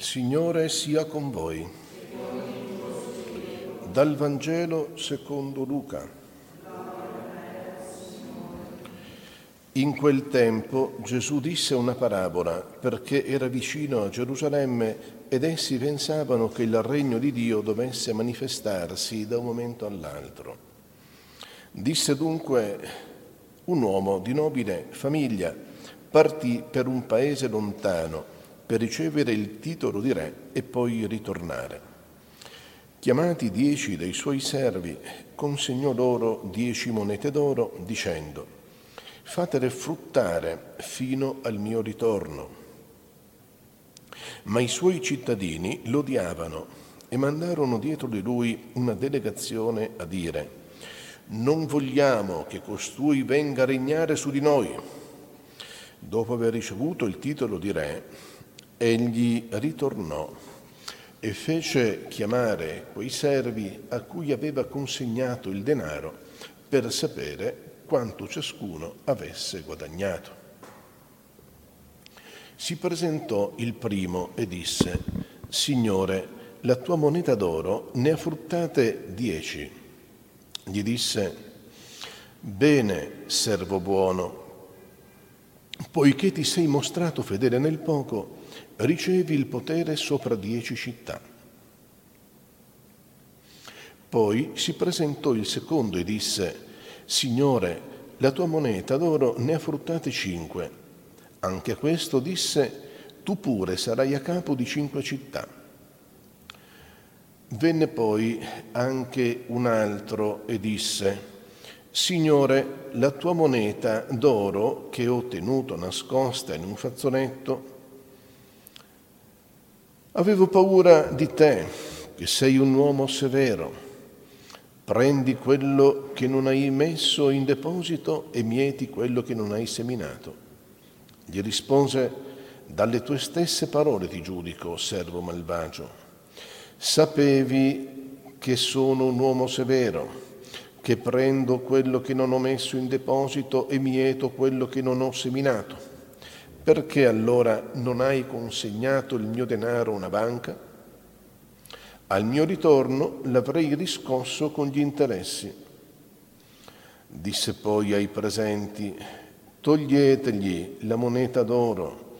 Il Signore sia con voi. Dal Vangelo secondo Luca. In quel tempo Gesù disse una parabola perché era vicino a Gerusalemme ed essi pensavano che il regno di Dio dovesse manifestarsi da un momento all'altro. Disse dunque un uomo di nobile famiglia partì per un paese lontano per ricevere il titolo di re e poi ritornare. Chiamati dieci dei suoi servi, consegnò loro dieci monete d'oro, dicendo, fatele fruttare fino al mio ritorno. Ma i suoi cittadini lo odiavano e mandarono dietro di lui una delegazione a dire, non vogliamo che costui venga a regnare su di noi. Dopo aver ricevuto il titolo di re, egli ritornò e fece chiamare quei servi a cui aveva consegnato il denaro per sapere quanto ciascuno avesse guadagnato. Si presentò il primo e disse, Signore, la tua moneta d'oro ne ha fruttate dieci. Gli disse, Bene, servo buono, poiché ti sei mostrato fedele nel poco, ricevi il potere sopra dieci città. Poi si presentò il secondo e disse, Signore, la tua moneta d'oro ne ha fruttate cinque. Anche questo disse, tu pure sarai a capo di cinque città. Venne poi anche un altro e disse, Signore, la tua moneta d'oro che ho tenuto nascosta in un fazzoletto, Avevo paura di te, che sei un uomo severo. Prendi quello che non hai messo in deposito e mieti quello che non hai seminato. Gli rispose, dalle tue stesse parole ti giudico, servo malvagio. Sapevi che sono un uomo severo, che prendo quello che non ho messo in deposito e mieto quello che non ho seminato. Perché allora non hai consegnato il mio denaro a una banca? Al mio ritorno l'avrei riscosso con gli interessi. Disse poi ai presenti, toglietegli la moneta d'oro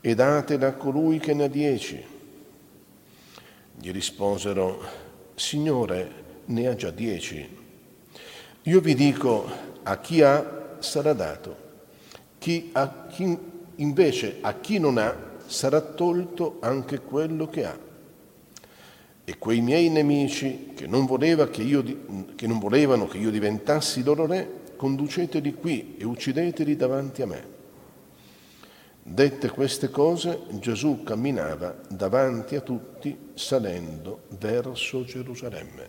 e datela a colui che ne ha dieci. Gli risposero, Signore, ne ha già dieci. Io vi dico, a chi ha sarà dato, chi a chi Invece a chi non ha sarà tolto anche quello che ha. E quei miei nemici che non, voleva che, io, che non volevano che io diventassi loro re, conduceteli qui e uccideteli davanti a me. Dette queste cose, Gesù camminava davanti a tutti salendo verso Gerusalemme.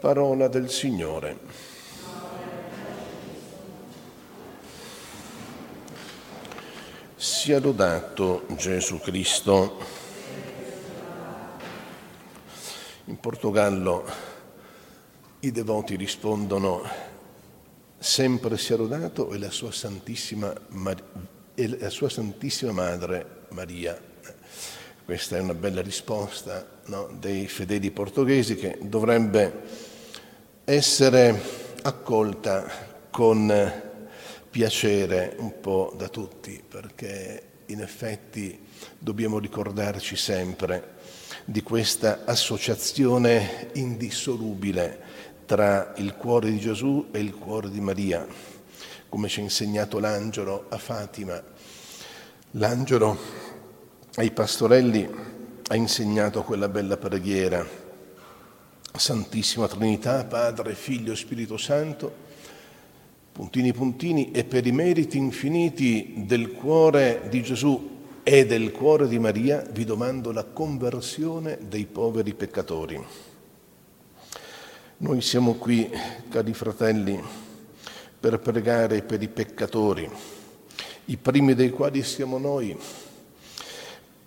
Parola del Signore. Sia lodato Gesù Cristo. In Portogallo i devoti rispondono sempre sia lodato e la sua Santissima, e la sua Santissima Madre Maria. Questa è una bella risposta no, dei fedeli portoghesi che dovrebbe essere accolta con piacere un po' da tutti, perché in effetti dobbiamo ricordarci sempre di questa associazione indissolubile tra il cuore di Gesù e il cuore di Maria, come ci ha insegnato l'angelo a Fatima. L'angelo ai pastorelli ha insegnato quella bella preghiera. Santissima Trinità, Padre, Figlio Spirito Santo, puntini puntini, e per i meriti infiniti del cuore di Gesù e del cuore di Maria vi domando la conversione dei poveri peccatori. Noi siamo qui, cari fratelli, per pregare per i peccatori, i primi dei quali siamo noi,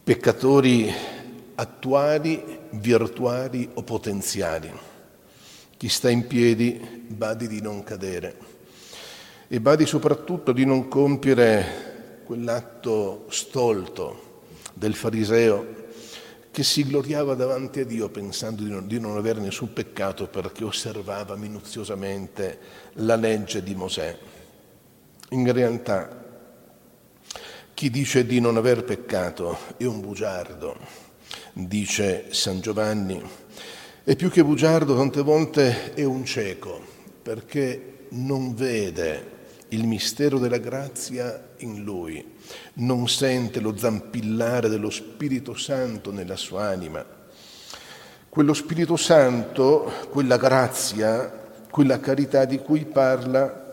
peccatori attuali, virtuali o potenziali. Chi sta in piedi badi di non cadere e badi soprattutto di non compiere quell'atto stolto del fariseo che si gloriava davanti a Dio pensando di non, di non avere nessun peccato perché osservava minuziosamente la legge di Mosè. In realtà chi dice di non aver peccato è un bugiardo, dice San Giovanni, e più che bugiardo tante volte è un cieco perché non vede il mistero della grazia in lui, non sente lo zampillare dello Spirito Santo nella sua anima. Quello Spirito Santo, quella grazia, quella carità di cui parla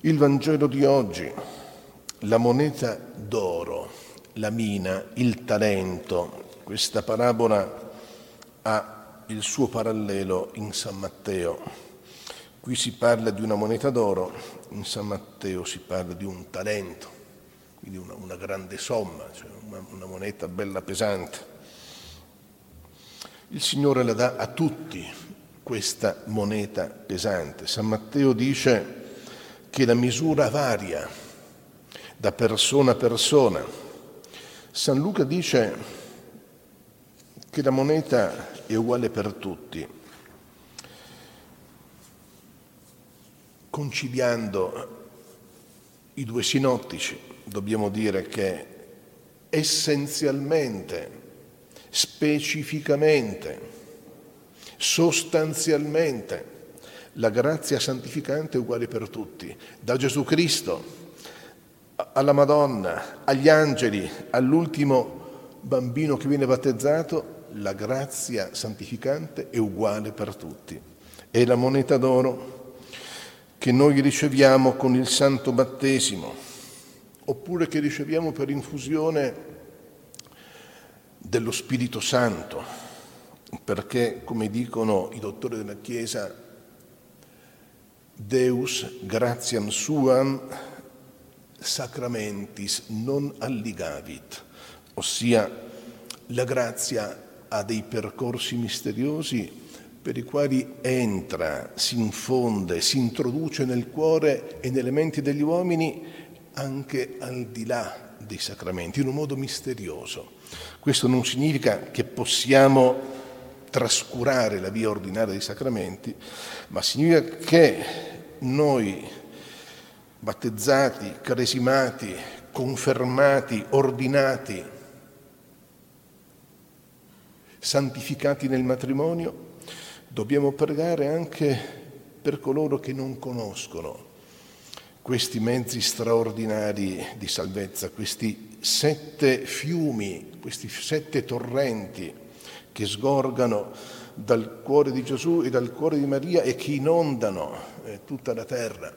il Vangelo di oggi, la moneta d'oro, la mina, il talento. Questa parabola ha il suo parallelo in San Matteo. Qui si parla di una moneta d'oro, in San Matteo si parla di un talento, quindi una, una grande somma, cioè una, una moneta bella pesante. Il Signore la dà a tutti questa moneta pesante. San Matteo dice che la misura varia da persona a persona. San Luca dice che la moneta è uguale per tutti. Conciliando i due sinottici, dobbiamo dire che essenzialmente, specificamente, sostanzialmente, la grazia santificante è uguale per tutti, da Gesù Cristo alla Madonna, agli angeli, all'ultimo bambino che viene battezzato, la grazia santificante è uguale per tutti. È la moneta d'oro che noi riceviamo con il santo battesimo, oppure che riceviamo per infusione dello Spirito Santo, perché, come dicono i dottori della Chiesa, Deus gratiam suam sacramentis non alligavit, ossia la grazia ha dei percorsi misteriosi per i quali entra, si infonde, si introduce nel cuore e nelle menti degli uomini anche al di là dei sacramenti, in un modo misterioso. Questo non significa che possiamo trascurare la via ordinaria dei sacramenti, ma significa che noi, battezzati, cresimati, confermati, ordinati, santificati nel matrimonio, Dobbiamo pregare anche per coloro che non conoscono questi mezzi straordinari di salvezza, questi sette fiumi, questi sette torrenti che sgorgano dal cuore di Gesù e dal cuore di Maria e che inondano eh, tutta la terra,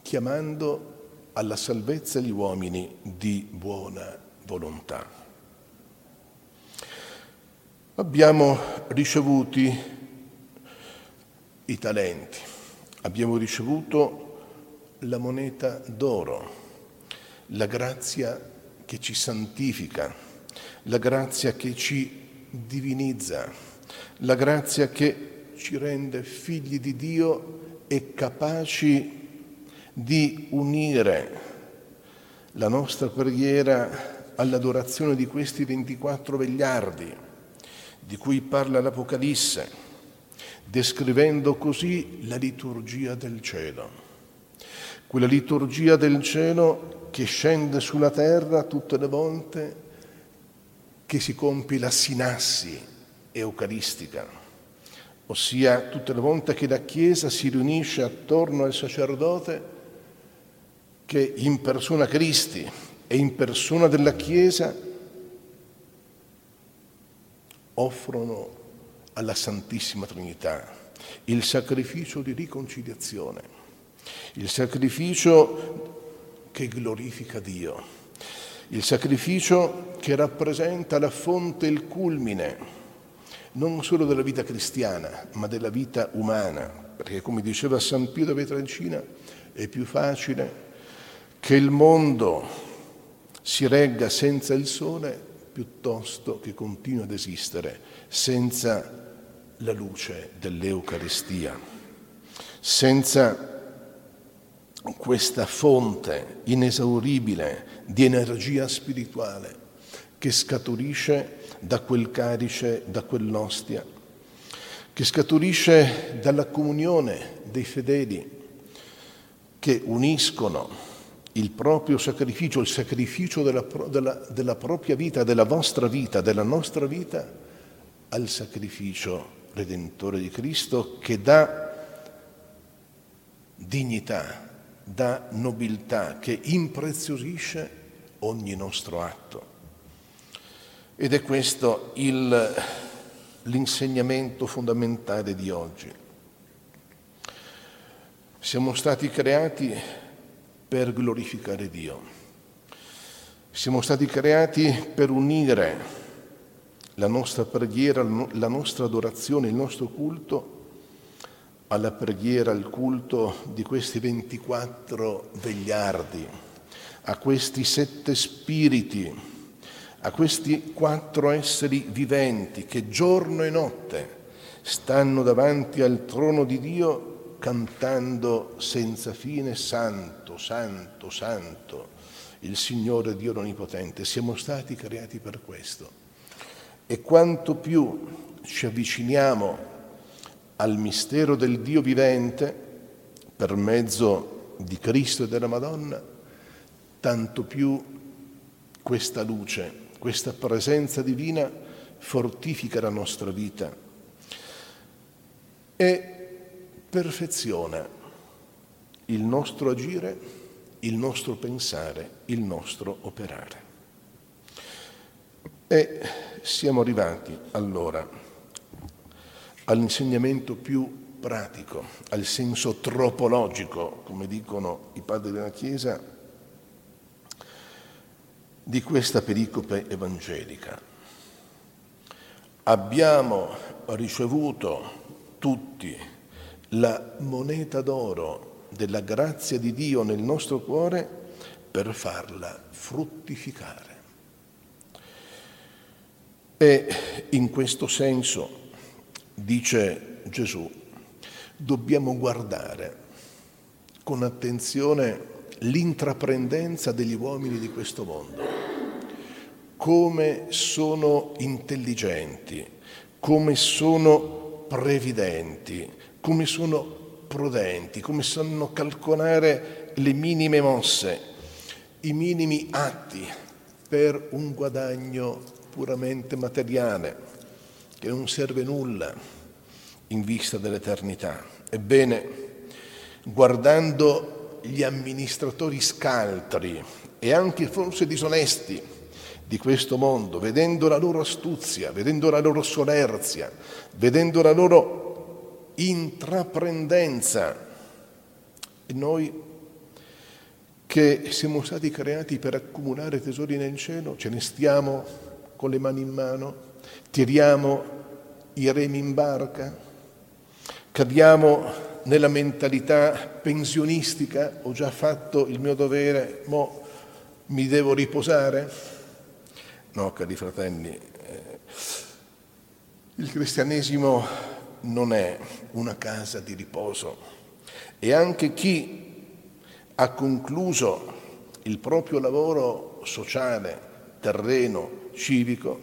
chiamando alla salvezza gli uomini di buona volontà. Abbiamo ricevuti i talenti, abbiamo ricevuto la moneta d'oro, la grazia che ci santifica, la grazia che ci divinizza, la grazia che ci rende figli di Dio e capaci di unire la nostra preghiera all'adorazione di questi 24 vegliardi di cui parla l'Apocalisse descrivendo così la liturgia del cielo. Quella liturgia del cielo che scende sulla terra tutte le volte che si compie la sinassi eucaristica, ossia tutte le volte che la Chiesa si riunisce attorno al sacerdote che in persona Cristi e in persona della Chiesa offrono alla Santissima Trinità, il sacrificio di riconciliazione, il sacrificio che glorifica Dio, il sacrificio che rappresenta la fonte il culmine non solo della vita cristiana, ma della vita umana, perché come diceva San Pio da Pietrelcina, è più facile che il mondo si regga senza il sole piuttosto che continui ad esistere senza la luce dell'Eucaristia. Senza questa fonte inesauribile di energia spirituale che scaturisce da quel carice, da quell'ostia, che scaturisce dalla comunione dei fedeli che uniscono il proprio sacrificio, il sacrificio della, della, della propria vita, della vostra vita, della nostra vita, al sacrificio redentore di Cristo che dà dignità, dà nobiltà, che impreziosisce ogni nostro atto. Ed è questo il, l'insegnamento fondamentale di oggi. Siamo stati creati per glorificare Dio. Siamo stati creati per unire la nostra preghiera, la nostra adorazione, il nostro culto alla preghiera, al culto di questi 24 vegliardi, a questi sette spiriti, a questi quattro esseri viventi che giorno e notte stanno davanti al trono di Dio cantando senza fine Santo, Santo, Santo, il Signore Dio Onnipotente. Siamo stati creati per questo. E quanto più ci avviciniamo al mistero del Dio vivente per mezzo di Cristo e della Madonna, tanto più questa luce, questa presenza divina fortifica la nostra vita e perfeziona il nostro agire, il nostro pensare, il nostro operare. E siamo arrivati allora all'insegnamento più pratico, al senso tropologico, come dicono i padri della Chiesa, di questa pericope evangelica. Abbiamo ricevuto tutti la moneta d'oro della grazia di Dio nel nostro cuore per farla fruttificare. E in questo senso, dice Gesù, dobbiamo guardare con attenzione l'intraprendenza degli uomini di questo mondo, come sono intelligenti, come sono previdenti, come sono prudenti, come sanno calcolare le minime mosse, i minimi atti per un guadagno puramente materiale, che non serve nulla in vista dell'eternità. Ebbene, guardando gli amministratori scaltri e anche forse disonesti di questo mondo, vedendo la loro astuzia, vedendo la loro solerzia, vedendo la loro intraprendenza, e noi che siamo stati creati per accumulare tesori nel cielo, ce ne stiamo con le mani in mano, tiriamo i remi in barca, cadiamo nella mentalità pensionistica, ho già fatto il mio dovere, mo mi devo riposare? No, cari fratelli, eh, il cristianesimo non è una casa di riposo e anche chi ha concluso il proprio lavoro sociale, terreno, civico,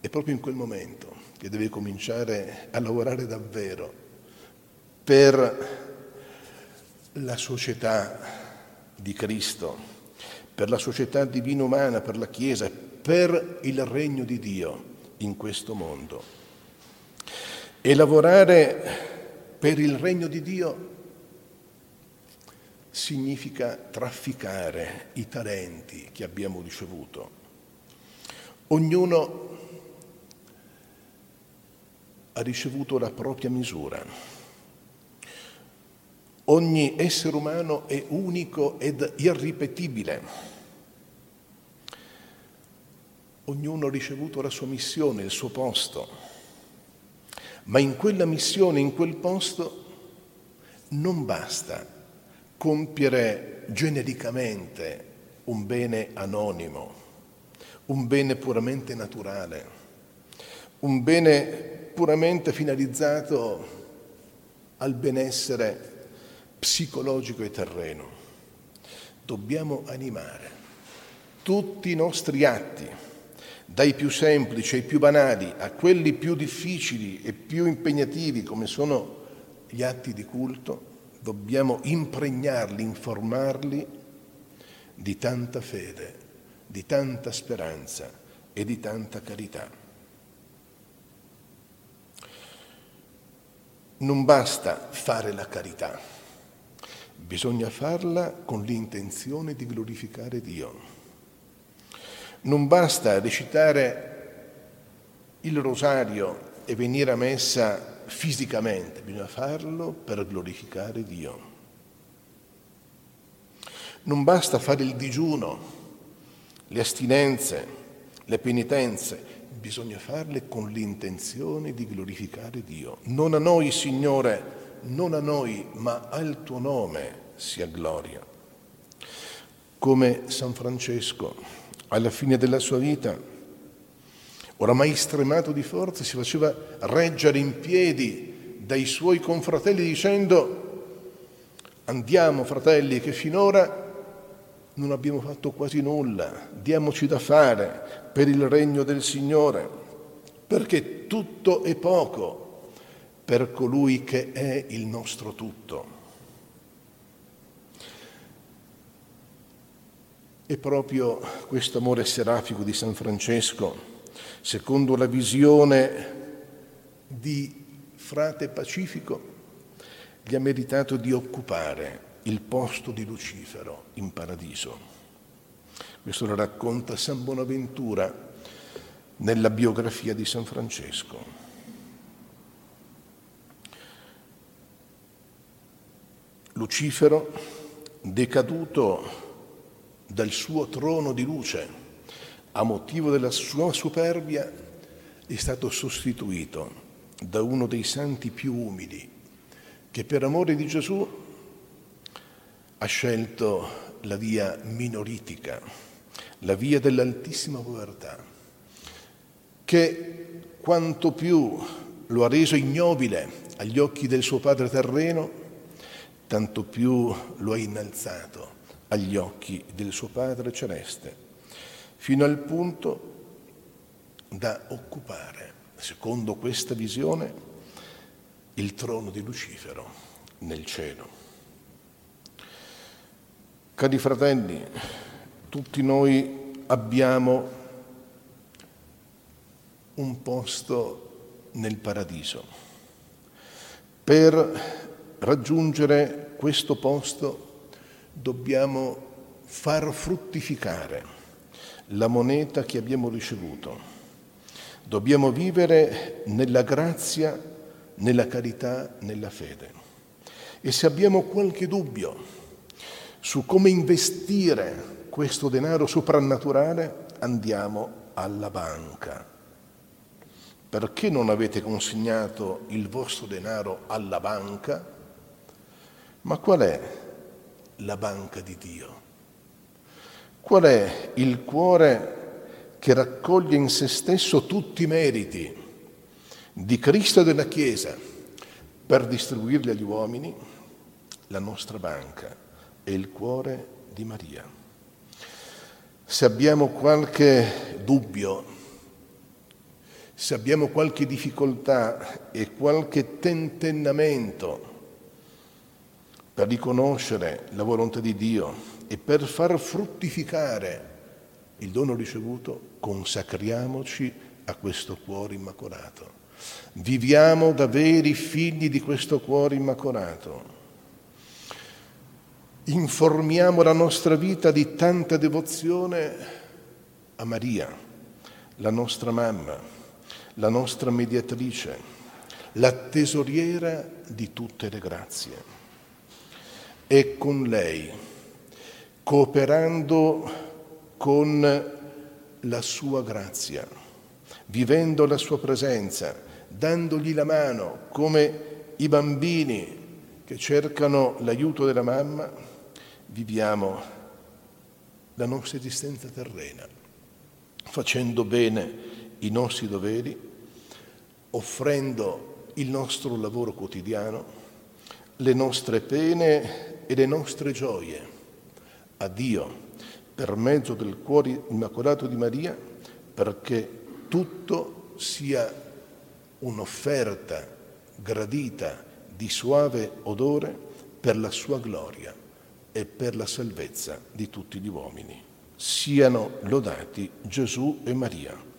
è proprio in quel momento che deve cominciare a lavorare davvero per la società di Cristo, per la società divino-umana, per la Chiesa, per il regno di Dio in questo mondo. E lavorare per il regno di Dio significa trafficare i talenti che abbiamo ricevuto Ognuno ha ricevuto la propria misura. Ogni essere umano è unico ed irripetibile. Ognuno ha ricevuto la sua missione, il suo posto. Ma in quella missione, in quel posto, non basta compiere genericamente un bene anonimo un bene puramente naturale, un bene puramente finalizzato al benessere psicologico e terreno. Dobbiamo animare tutti i nostri atti dai più semplici ai più banali a quelli più difficili e più impegnativi come sono gli atti di culto, dobbiamo impregnarli, informarli di tanta fede, di tanta speranza e di tanta carità. Non basta fare la carità, bisogna farla con l'intenzione di glorificare Dio. Non basta recitare il rosario e venire a messa fisicamente, bisogna farlo per glorificare Dio. Non basta fare il digiuno, le astinenze, le penitenze, bisogna farle con l'intenzione di glorificare Dio. Non a noi, Signore, non a noi, ma al tuo nome sia gloria. Come San Francesco alla fine della sua vita, oramai stremato di forza, si faceva reggere in piedi dai suoi confratelli dicendo andiamo fratelli che finora non abbiamo fatto quasi nulla, diamoci da fare per il regno del Signore, perché tutto è poco per colui che è il nostro tutto. E proprio questo amore serafico di San Francesco, secondo la visione di frate pacifico, gli ha meritato di occupare il posto di Lucifero in paradiso. Questo lo racconta San Bonaventura nella biografia di San Francesco. Lucifero, decaduto dal suo trono di luce. A motivo della sua superbia, è stato sostituito da uno dei santi più umili che per amore di Gesù ha scelto la via minoritica, la via dell'altissima povertà, che quanto più lo ha reso ignobile agli occhi del suo padre terreno, tanto più lo ha innalzato agli occhi del suo Padre celeste, fino al punto da occupare, secondo questa visione, il trono di Lucifero nel cielo. Cari fratelli, tutti noi abbiamo un posto nel paradiso. Per raggiungere questo posto dobbiamo far fruttificare la moneta che abbiamo ricevuto. Dobbiamo vivere nella grazia, nella carità, nella fede. E se abbiamo qualche dubbio su come investire questo denaro soprannaturale, andiamo alla banca. Perché non avete consegnato il vostro denaro alla banca? Ma qual è la banca di Dio? Qual è il cuore che raccoglie in se stesso tutti i meriti di Cristo e della Chiesa per distribuirli agli uomini? La nostra banca è il cuore di Maria. Se abbiamo qualche dubbio, se abbiamo qualche difficoltà e qualche tentennamento per riconoscere la volontà di Dio e per far fruttificare il dono ricevuto, consacriamoci a questo cuore immacolato. Viviamo da veri figli di questo cuore immacolato. Informiamo la nostra vita di tanta devozione a Maria, la nostra mamma, la nostra mediatrice, la tesoriera di tutte le grazie e con lei, cooperando con la sua grazia, vivendo la sua presenza, dandogli la mano come i bambini che cercano l'aiuto della mamma, viviamo la nostra esistenza terrena, facendo bene i nostri doveri, offrendo il nostro lavoro quotidiano, le nostre pene e le nostre gioie a Dio per mezzo del cuore immacolato di Maria perché tutto sia un'offerta gradita di suave odore per la sua gloria e per la salvezza di tutti gli uomini. Siano lodati Gesù e Maria.